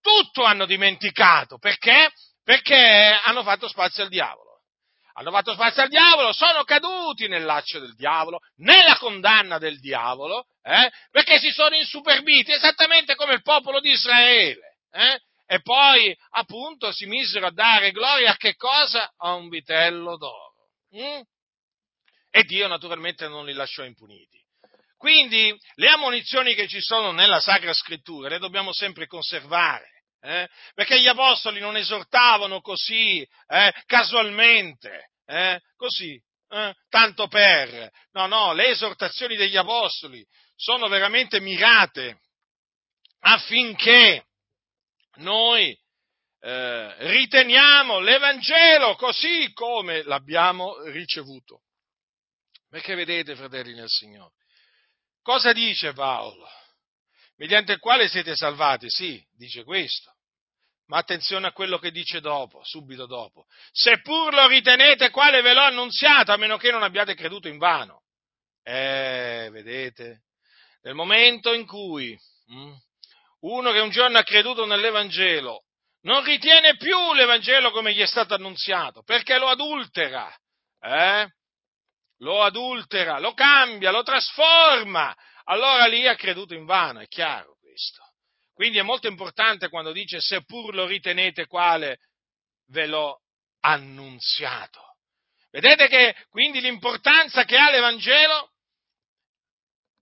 Tutto hanno dimenticato. Perché? Perché hanno fatto spazio al diavolo hanno fatto spazio al diavolo, sono caduti nel laccio del diavolo, nella condanna del diavolo, eh, perché si sono insuperbiti, esattamente come il popolo di Israele. Eh, e poi, appunto, si misero a dare gloria a che cosa? A un vitello d'oro. Mm? E Dio naturalmente non li lasciò impuniti. Quindi le ammonizioni che ci sono nella Sacra Scrittura le dobbiamo sempre conservare. Eh? Perché gli apostoli non esortavano così, eh, casualmente, eh? così, eh, tanto per. No, no, le esortazioni degli apostoli sono veramente mirate affinché noi eh, riteniamo l'Evangelo così come l'abbiamo ricevuto. Perché vedete, fratelli nel Signore, cosa dice Paolo? mediante il quale siete salvati, sì, dice questo. Ma attenzione a quello che dice dopo, subito dopo. Seppur lo ritenete quale ve l'ho annunziato, a meno che non abbiate creduto in vano. Eh, vedete? Nel momento in cui mh, hm, uno che un giorno ha creduto nell'Evangelo non ritiene più l'Evangelo come gli è stato annunziato, perché lo adultera, eh? Lo adultera, lo cambia, lo trasforma, allora lì ha creduto in vano, è chiaro questo. Quindi è molto importante quando dice seppur lo ritenete quale ve l'ho annunziato. Vedete che quindi l'importanza che ha l'Evangelo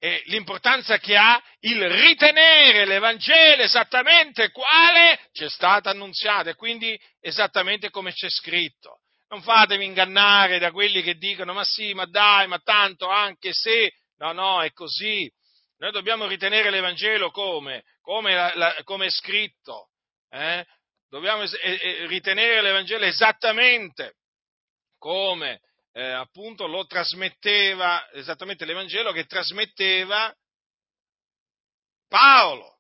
e l'importanza che ha il ritenere l'Evangelo esattamente quale ci è stato annunziato e quindi esattamente come c'è scritto. Non fatevi ingannare da quelli che dicono ma sì, ma dai, ma tanto anche se. No, no, è così. Noi dobbiamo ritenere l'Evangelo come? Come, la, la, come è scritto. Eh? Dobbiamo es- eh, ritenere l'Evangelo esattamente come eh, appunto lo trasmetteva, esattamente l'Evangelo che trasmetteva Paolo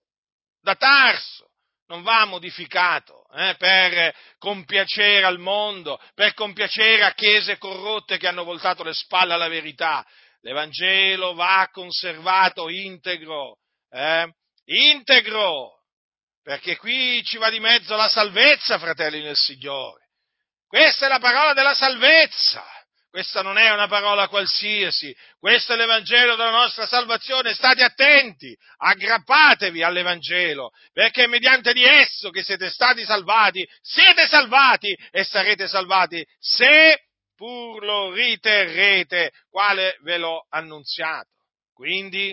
da Tarso. Non va modificato eh, per compiacere al mondo, per compiacere a chiese corrotte che hanno voltato le spalle alla verità. L'Evangelo va conservato integro, eh, integro, perché qui ci va di mezzo la salvezza, fratelli nel Signore. Questa è la parola della salvezza. Questa non è una parola qualsiasi, questo è l'Evangelo della nostra salvazione. State attenti, aggrappatevi all'Evangelo, perché è mediante di esso che siete stati salvati, siete salvati e sarete salvati se pur lo riterrete, quale ve l'ho annunziato. Quindi,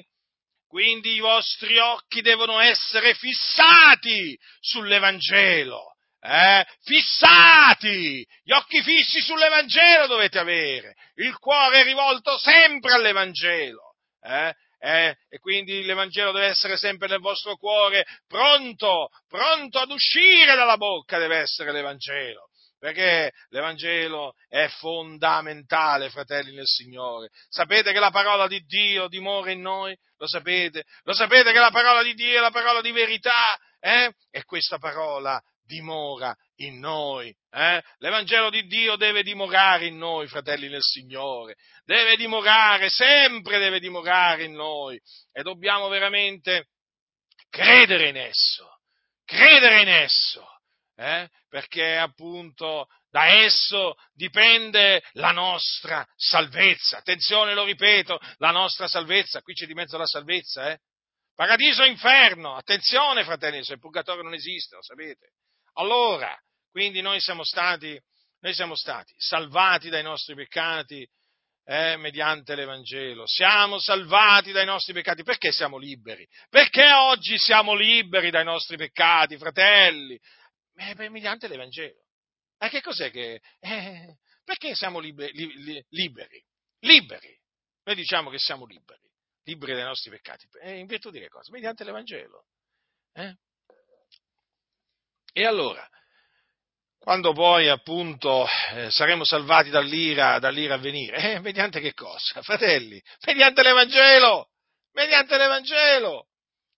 quindi i vostri occhi devono essere fissati sull'Evangelo eh, fissati, gli occhi fissi sull'Evangelo dovete avere, il cuore rivolto sempre all'Evangelo. Eh, eh, e quindi l'Evangelo deve essere sempre nel vostro cuore, pronto, pronto ad uscire dalla bocca deve essere l'Evangelo. Perché l'Evangelo è fondamentale, fratelli nel Signore. Sapete che la parola di Dio dimora in noi? Lo sapete? Lo sapete che la parola di Dio è la parola di verità? Eh? E questa parola dimora in noi. Eh? L'Evangelo di Dio deve dimorare in noi, fratelli nel Signore, deve dimorare, sempre deve dimorare in noi e dobbiamo veramente credere in esso, credere in esso, eh? perché appunto da esso dipende la nostra salvezza. Attenzione, lo ripeto, la nostra salvezza, qui c'è di mezzo la salvezza, eh? Paradiso e inferno, attenzione fratelli, se il purgatorio non esiste, lo sapete. Allora, quindi noi siamo stati, noi siamo stati salvati dai nostri peccati eh, mediante l'Evangelo. Siamo salvati dai nostri peccati. Perché siamo liberi? Perché oggi siamo liberi dai nostri peccati, fratelli? Eh, mediante l'Evangelo. E eh, che cos'è che... Eh, perché siamo liberi, li, liberi? Liberi. Noi diciamo che siamo liberi, liberi dai nostri peccati. Eh, in virtù di che cosa? Mediante l'Evangelo. Eh? E allora, quando poi appunto eh, saremo salvati dall'ira, dall'ira a venire, eh, mediante che cosa? Fratelli, mediante l'Evangelo, mediante l'Evangelo.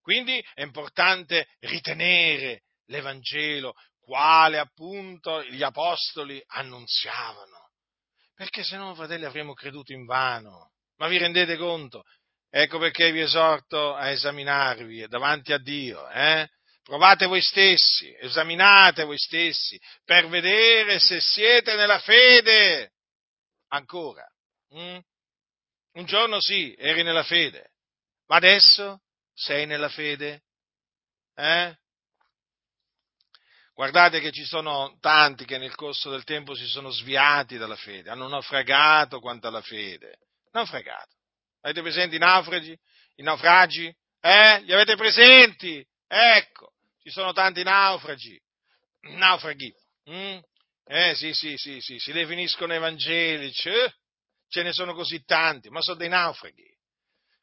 Quindi è importante ritenere l'Evangelo quale appunto gli apostoli annunziavano. Perché se no, fratelli, avremmo creduto in vano. Ma vi rendete conto? Ecco perché vi esorto a esaminarvi davanti a Dio, eh? Provate voi stessi, esaminate voi stessi per vedere se siete nella fede. Ancora. Mm? Un giorno sì, eri nella fede, ma adesso sei nella fede? Eh? Guardate che ci sono tanti che nel corso del tempo si sono sviati dalla fede, hanno naufragato quanto alla fede. Naufragato. Avete presenti i naufragi? I naufragi? Eh? Li avete presenti? Ecco ci sono tanti naufragi, naufraghi, mm? eh sì, sì, sì, sì, si definiscono evangelici, eh? ce ne sono così tanti, ma sono dei naufraghi,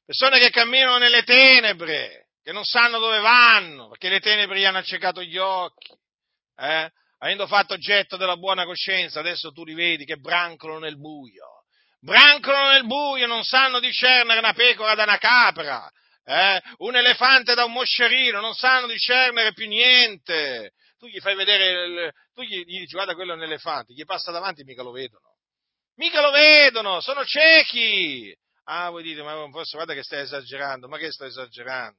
persone che camminano nelle tenebre, che non sanno dove vanno, perché le tenebre gli hanno accecato gli occhi, eh? avendo fatto oggetto della buona coscienza, adesso tu li vedi che brancolano nel buio, brancolano nel buio, non sanno discernere una pecora da una capra, eh? un elefante da un moscerino, non sanno discernere più niente. Tu gli fai vedere, il, tu gli, gli dici guarda quello è un elefante, gli passa davanti e mica lo vedono. Mica lo vedono, sono ciechi. Ah, voi dite, ma forse guarda che stai esagerando, ma che sto esagerando?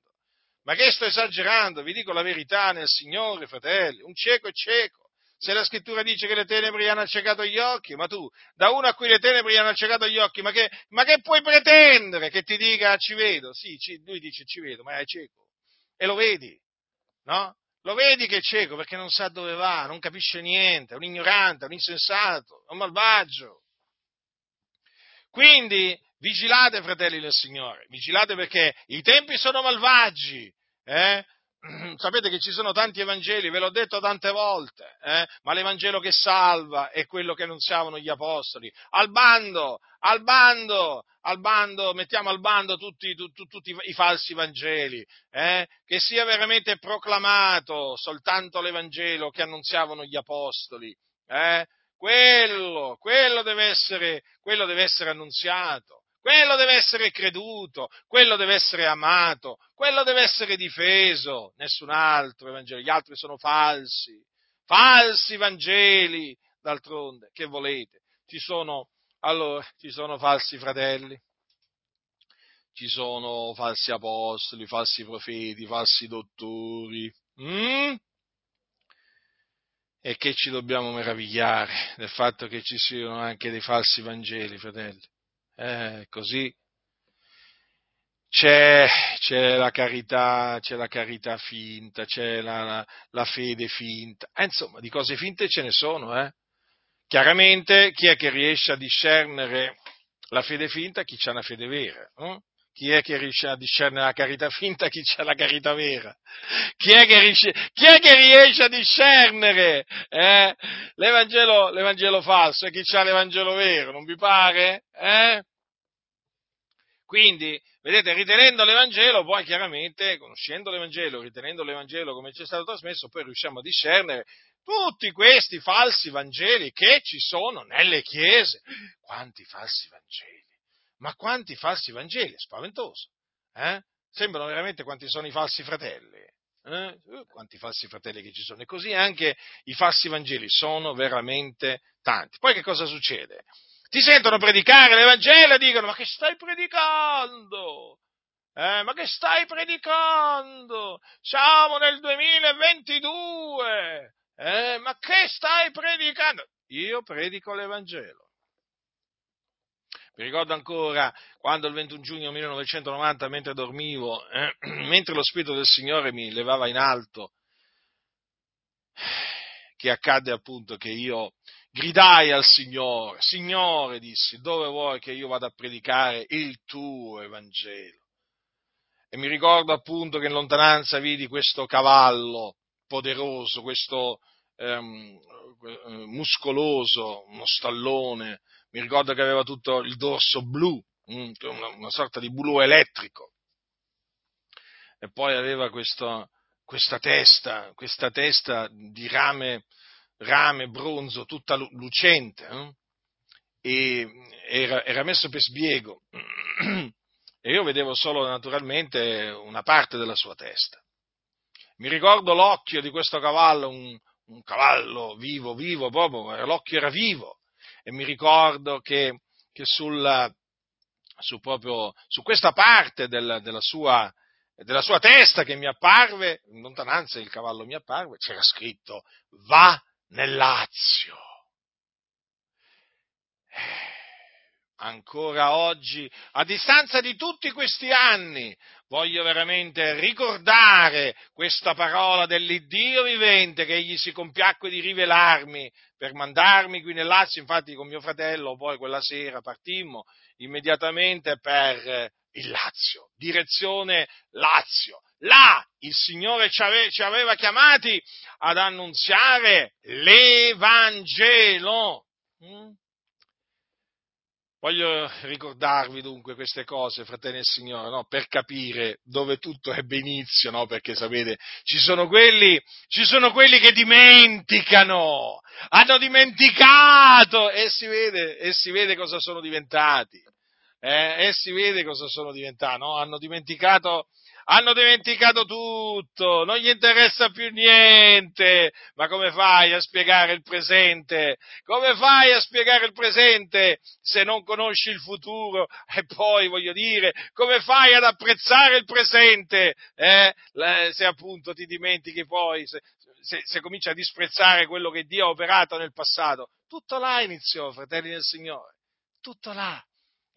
Ma che sto esagerando? Vi dico la verità nel Signore, fratelli, un cieco è cieco. Se la scrittura dice che le tenebre hanno accecato gli occhi, ma tu, da uno a cui le tenebre hanno accecato gli occhi, ma che, ma che puoi pretendere che ti dica ci vedo? Sì, ci, lui dice ci vedo, ma è cieco. E lo vedi, no? Lo vedi che è cieco perché non sa dove va, non capisce niente, è un ignorante, è un insensato, è un malvagio. Quindi vigilate, fratelli del Signore, vigilate perché i tempi sono malvagi, eh? Sapete che ci sono tanti Evangeli, ve l'ho detto tante volte, eh? ma l'Evangelo che salva è quello che annunziavano gli Apostoli. Al bando, al bando, al bando, mettiamo al bando tutti, tu, tu, tutti i falsi Vangeli, eh? che sia veramente proclamato soltanto l'Evangelo che annunziavano gli Apostoli. Eh? Quello, quello deve essere, quello deve essere annunziato. Quello deve essere creduto, quello deve essere amato, quello deve essere difeso, nessun altro Evangelo, gli altri sono falsi, falsi Vangeli, d'altronde, che volete? Ci sono, allora, ci sono falsi fratelli, ci sono falsi apostoli, falsi profeti, falsi dottori, mm? e che ci dobbiamo meravigliare del fatto che ci siano anche dei falsi Vangeli, fratelli eh, così c'è, c'è, la carità, c'è la carità finta, c'è la, la, la fede finta, eh, insomma, di cose finte ce ne sono, eh. Chiaramente chi è che riesce a discernere la fede finta? Chi ha una fede vera. Eh? Chi è che riesce a discernere la carità finta? Chi ha la carità vera? Chi è che riesce, è che riesce a discernere eh? l'Evangelo, l'Evangelo, falso e chi ha l'Evangelo vero? Non vi pare? Eh? Quindi, vedete, ritenendo l'Evangelo, poi chiaramente, conoscendo l'Evangelo, ritenendo l'Evangelo come ci è stato trasmesso, poi riusciamo a discernere tutti questi falsi Vangeli che ci sono nelle chiese. Quanti falsi Vangeli? Ma quanti falsi Vangeli? È spaventoso. Eh? Sembrano veramente quanti sono i falsi fratelli. Eh? Uh, quanti falsi fratelli che ci sono. E così anche i falsi Vangeli sono veramente tanti. Poi che cosa succede? Ti sentono predicare l'Evangelo e dicono: Ma che stai predicando? Eh, ma che stai predicando? Siamo nel 2022. Eh, ma che stai predicando? Io predico l'Evangelo. Mi ricordo ancora quando il 21 giugno 1990, mentre dormivo, eh, mentre lo Spirito del Signore mi levava in alto, che accadde appunto che io gridai al Signore, Signore, dissi, dove vuoi che io vada a predicare il tuo Evangelo? E mi ricordo appunto che in lontananza vidi questo cavallo poderoso, questo ehm, muscoloso, uno stallone, mi ricordo che aveva tutto il dorso blu, mm, una, sorta di blu elettrico, e poi aveva questo, questa testa, questa testa di rame, rame bronzo, tutta lucente, eh? e era, era, messo per sbiego, e io vedevo solo naturalmente una parte della sua testa. Mi ricordo l'occhio di questo cavallo, un, un cavallo vivo, vivo proprio, l'occhio era vivo, e mi ricordo che, che sul, su, proprio, su questa parte del, della, sua, della sua testa che mi apparve, in lontananza il cavallo mi apparve, c'era scritto va nel Lazio. Eh, ancora oggi, a distanza di tutti questi anni, voglio veramente ricordare questa parola dell'Iddio vivente che egli si compiacque di rivelarmi per mandarmi qui nel Lazio, infatti con mio fratello poi quella sera partimmo immediatamente per il Lazio, direzione Lazio. Là il Signore ci aveva chiamati ad annunziare l'Evangelo. Mm? Voglio ricordarvi dunque queste cose, fratelli del Signore, no? per capire dove tutto ebbe inizio, no? perché sapete, ci sono, quelli, ci sono quelli che dimenticano, hanno dimenticato e si vede, e si vede cosa sono diventati. Eh, e si vede cosa sono diventati, no? hanno dimenticato hanno dimenticato tutto, non gli interessa più niente, ma come fai a spiegare il presente? Come fai a spiegare il presente se non conosci il futuro? E poi voglio dire, come fai ad apprezzare il presente eh? se appunto ti dimentichi poi, se, se, se cominci a disprezzare quello che Dio ha operato nel passato? Tutto là iniziò, fratelli del Signore, tutto là.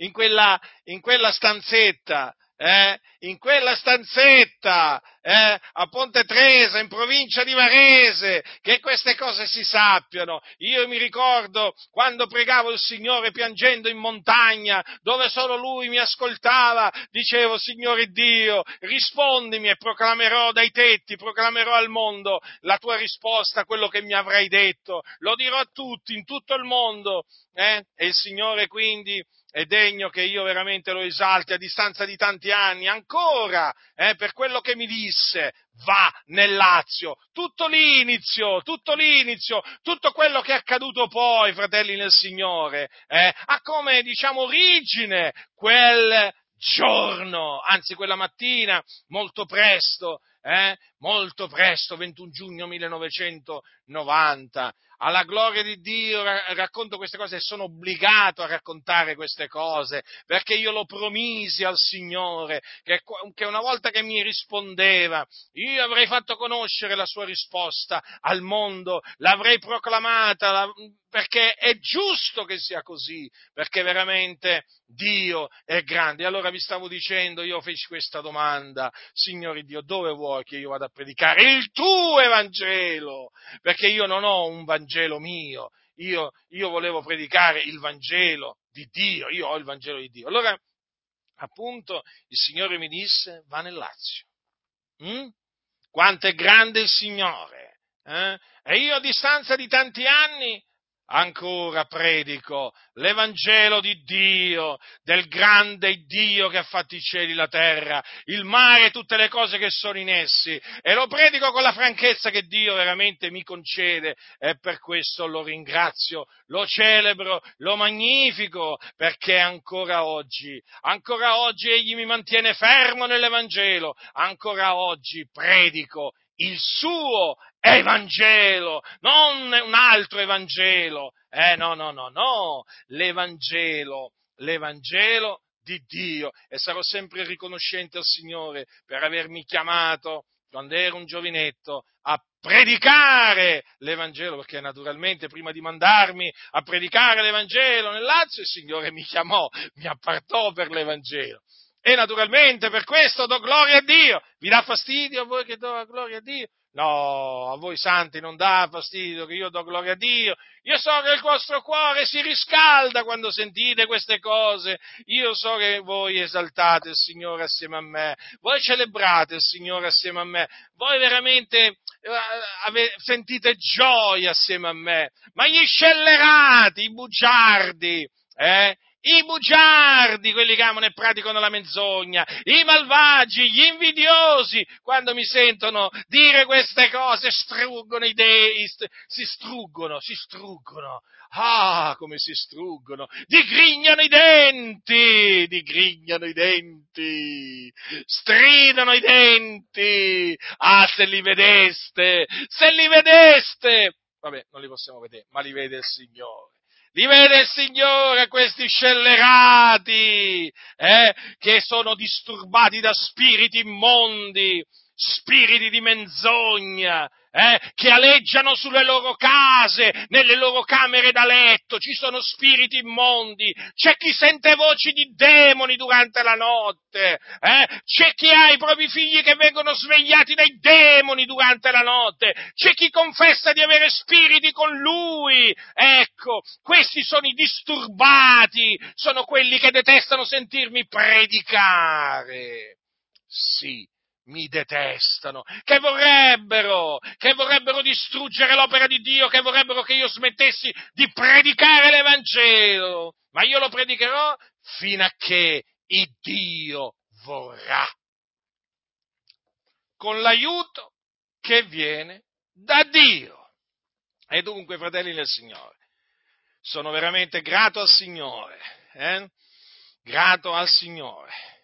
In quella, in quella stanzetta, eh, in quella stanzetta eh, a Ponte Tresa, in provincia di Varese, che queste cose si sappiano. Io mi ricordo quando pregavo il Signore piangendo in montagna, dove solo Lui mi ascoltava, dicevo, Signore Dio, rispondimi e proclamerò dai tetti, proclamerò al mondo la tua risposta a quello che mi avrai detto. Lo dirò a tutti, in tutto il mondo. Eh? E il Signore quindi è degno che io veramente lo esalti a distanza di tanti anni, ancora, eh, per quello che mi disse, va nel Lazio. Tutto l'inizio, tutto l'inizio, tutto quello che è accaduto poi, fratelli nel Signore, eh, ha come, diciamo, origine quel giorno, anzi quella mattina, molto presto, eh, molto presto, 21 giugno 1990, alla gloria di Dio racconto queste cose e sono obbligato a raccontare queste cose perché io lo promisi al Signore che, che una volta che mi rispondeva io avrei fatto conoscere la sua risposta al mondo, l'avrei proclamata la, perché è giusto che sia così, perché veramente Dio è grande. E allora vi stavo dicendo, io feci questa domanda, Signore Dio, dove vuoi che io vada predicare il tuo Evangelo? Perché io non ho un Vangelo mio, io, io volevo predicare il Vangelo di Dio, io ho il Vangelo di Dio. Allora, appunto, il Signore mi disse, va nel Lazio. Mm? Quanto è grande il Signore! Eh? E io a distanza di tanti anni ancora predico l'Evangelo di Dio, del grande Dio che ha fatto i cieli la terra, il mare e tutte le cose che sono in essi, e lo predico con la franchezza che Dio veramente mi concede, e per questo lo ringrazio, lo celebro, lo magnifico, perché ancora oggi, ancora oggi Egli mi mantiene fermo nell'Evangelo, ancora oggi predico il suo Evangelo, non un altro Evangelo. Eh no, no, no, no, l'Evangelo, l'Evangelo di Dio e sarò sempre riconoscente al Signore per avermi chiamato quando ero un giovinetto a predicare l'Evangelo, perché naturalmente prima di mandarmi a predicare l'Evangelo nel Lazio il Signore mi chiamò, mi appartò per l'Evangelo. E naturalmente per questo do gloria a Dio. Vi dà fastidio a voi che do gloria a Dio? No, a voi santi non dà fastidio che io do gloria a Dio. Io so che il vostro cuore si riscalda quando sentite queste cose. Io so che voi esaltate il Signore assieme a me. Voi celebrate il Signore assieme a me. Voi veramente eh, sentite gioia assieme a me. Ma gli scellerati, i bugiardi, eh, i bugiardi, quelli che amano e praticano la menzogna, i malvagi, gli invidiosi, quando mi sentono dire queste cose, struggono i dei, si struggono, si struggono. Ah, come si struggono! Digrignano i denti! Digrignano i denti! Stridono i denti! Ah, se li vedeste! Se li vedeste! Vabbè, non li possiamo vedere, ma li vede il Signore. Li il Signore questi scellerati, eh, che sono disturbati da spiriti immondi, spiriti di menzogna, eh, che aleggiano sulle loro case, nelle loro camere da letto, ci sono spiriti immondi, c'è chi sente voci di demoni durante la notte, eh, c'è chi ha i propri figli che vengono svegliati dai demoni durante la notte, c'è chi confessa di avere spiriti con lui, ecco, questi sono i disturbati, sono quelli che detestano sentirmi predicare. Sì, mi detestano, che vorrebbero, che vorrebbero distruggere l'opera di Dio, che vorrebbero che io smettessi di predicare l'Evangelo, ma io lo predicherò fino a che il Dio vorrà, con l'aiuto che viene da Dio. E dunque, fratelli del Signore, sono veramente grato al Signore, eh? grato al Signore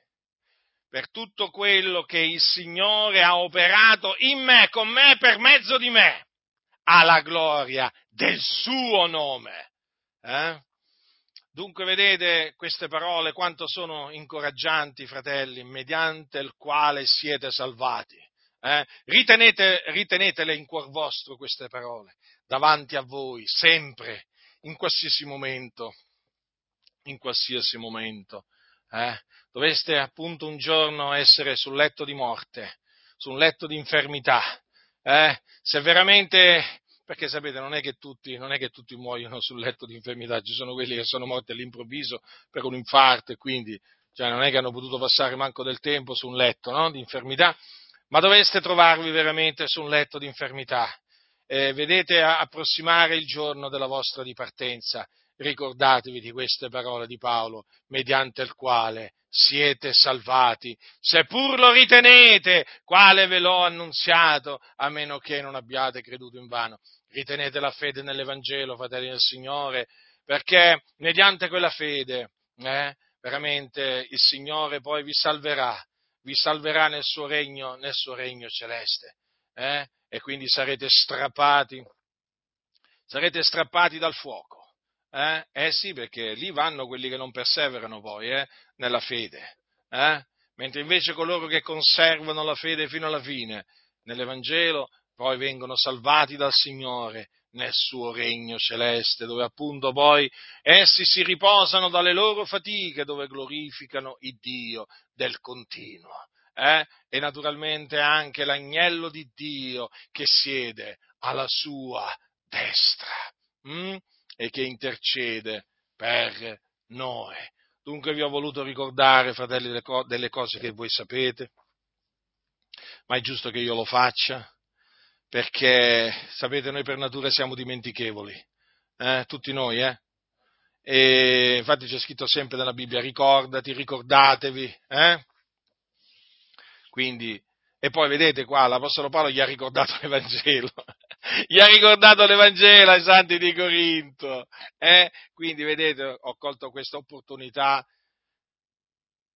per tutto quello che il Signore ha operato in me, con me, per mezzo di me, alla gloria del suo nome. Eh? Dunque vedete queste parole quanto sono incoraggianti, fratelli, mediante il quale siete salvati. Eh? Ritenete, ritenetele in cuor vostro queste parole, davanti a voi, sempre, in qualsiasi momento. in qualsiasi momento. Eh? Doveste appunto un giorno essere sul letto di morte, su un letto di infermità. Eh? Se veramente, perché sapete, non è, che tutti, non è che tutti muoiono sul letto di infermità, ci sono quelli che sono morti all'improvviso per un infarto e quindi cioè, non è che hanno potuto passare manco del tempo su un letto no? di infermità, ma doveste trovarvi veramente su un letto di infermità. Eh, vedete approssimare il giorno della vostra dipartenza ricordatevi di queste parole di Paolo, mediante il quale siete salvati, seppur lo ritenete, quale ve l'ho annunziato, a meno che non abbiate creduto in vano. Ritenete la fede nell'Evangelo, fratelli del Signore, perché mediante quella fede, eh, veramente il Signore poi vi salverà, vi salverà nel suo regno, nel suo regno celeste, eh, e quindi sarete strappati, sarete strappati dal fuoco eh? eh sì, perché lì vanno quelli che non perseverano poi eh? nella fede, eh? mentre invece coloro che conservano la fede fino alla fine nell'Evangelo poi vengono salvati dal Signore nel suo regno celeste, dove appunto poi essi si riposano dalle loro fatiche, dove glorificano il Dio del continuo. Eh? E naturalmente anche l'agnello di Dio che siede alla sua destra. Mm? E che intercede per noi. Dunque vi ho voluto ricordare, fratelli, delle cose che voi sapete, ma è giusto che io lo faccia, perché sapete, noi per natura siamo dimentichevoli, eh? tutti noi, eh? E infatti c'è scritto sempre nella Bibbia, ricordati, ricordatevi, eh? Quindi, e poi vedete qua, l'Apostolo Paolo gli ha ricordato l'Evangelo, gli ha ricordato l'Evangelo ai santi di Corinto. Eh? Quindi, vedete, ho colto questa opportunità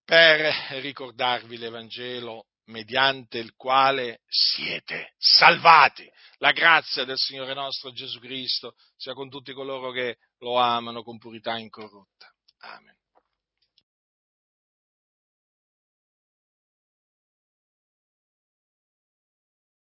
per ricordarvi l'Evangelo mediante il quale siete salvati. La grazia del Signore nostro Gesù Cristo sia con tutti coloro che lo amano con purità incorrotta. Amen.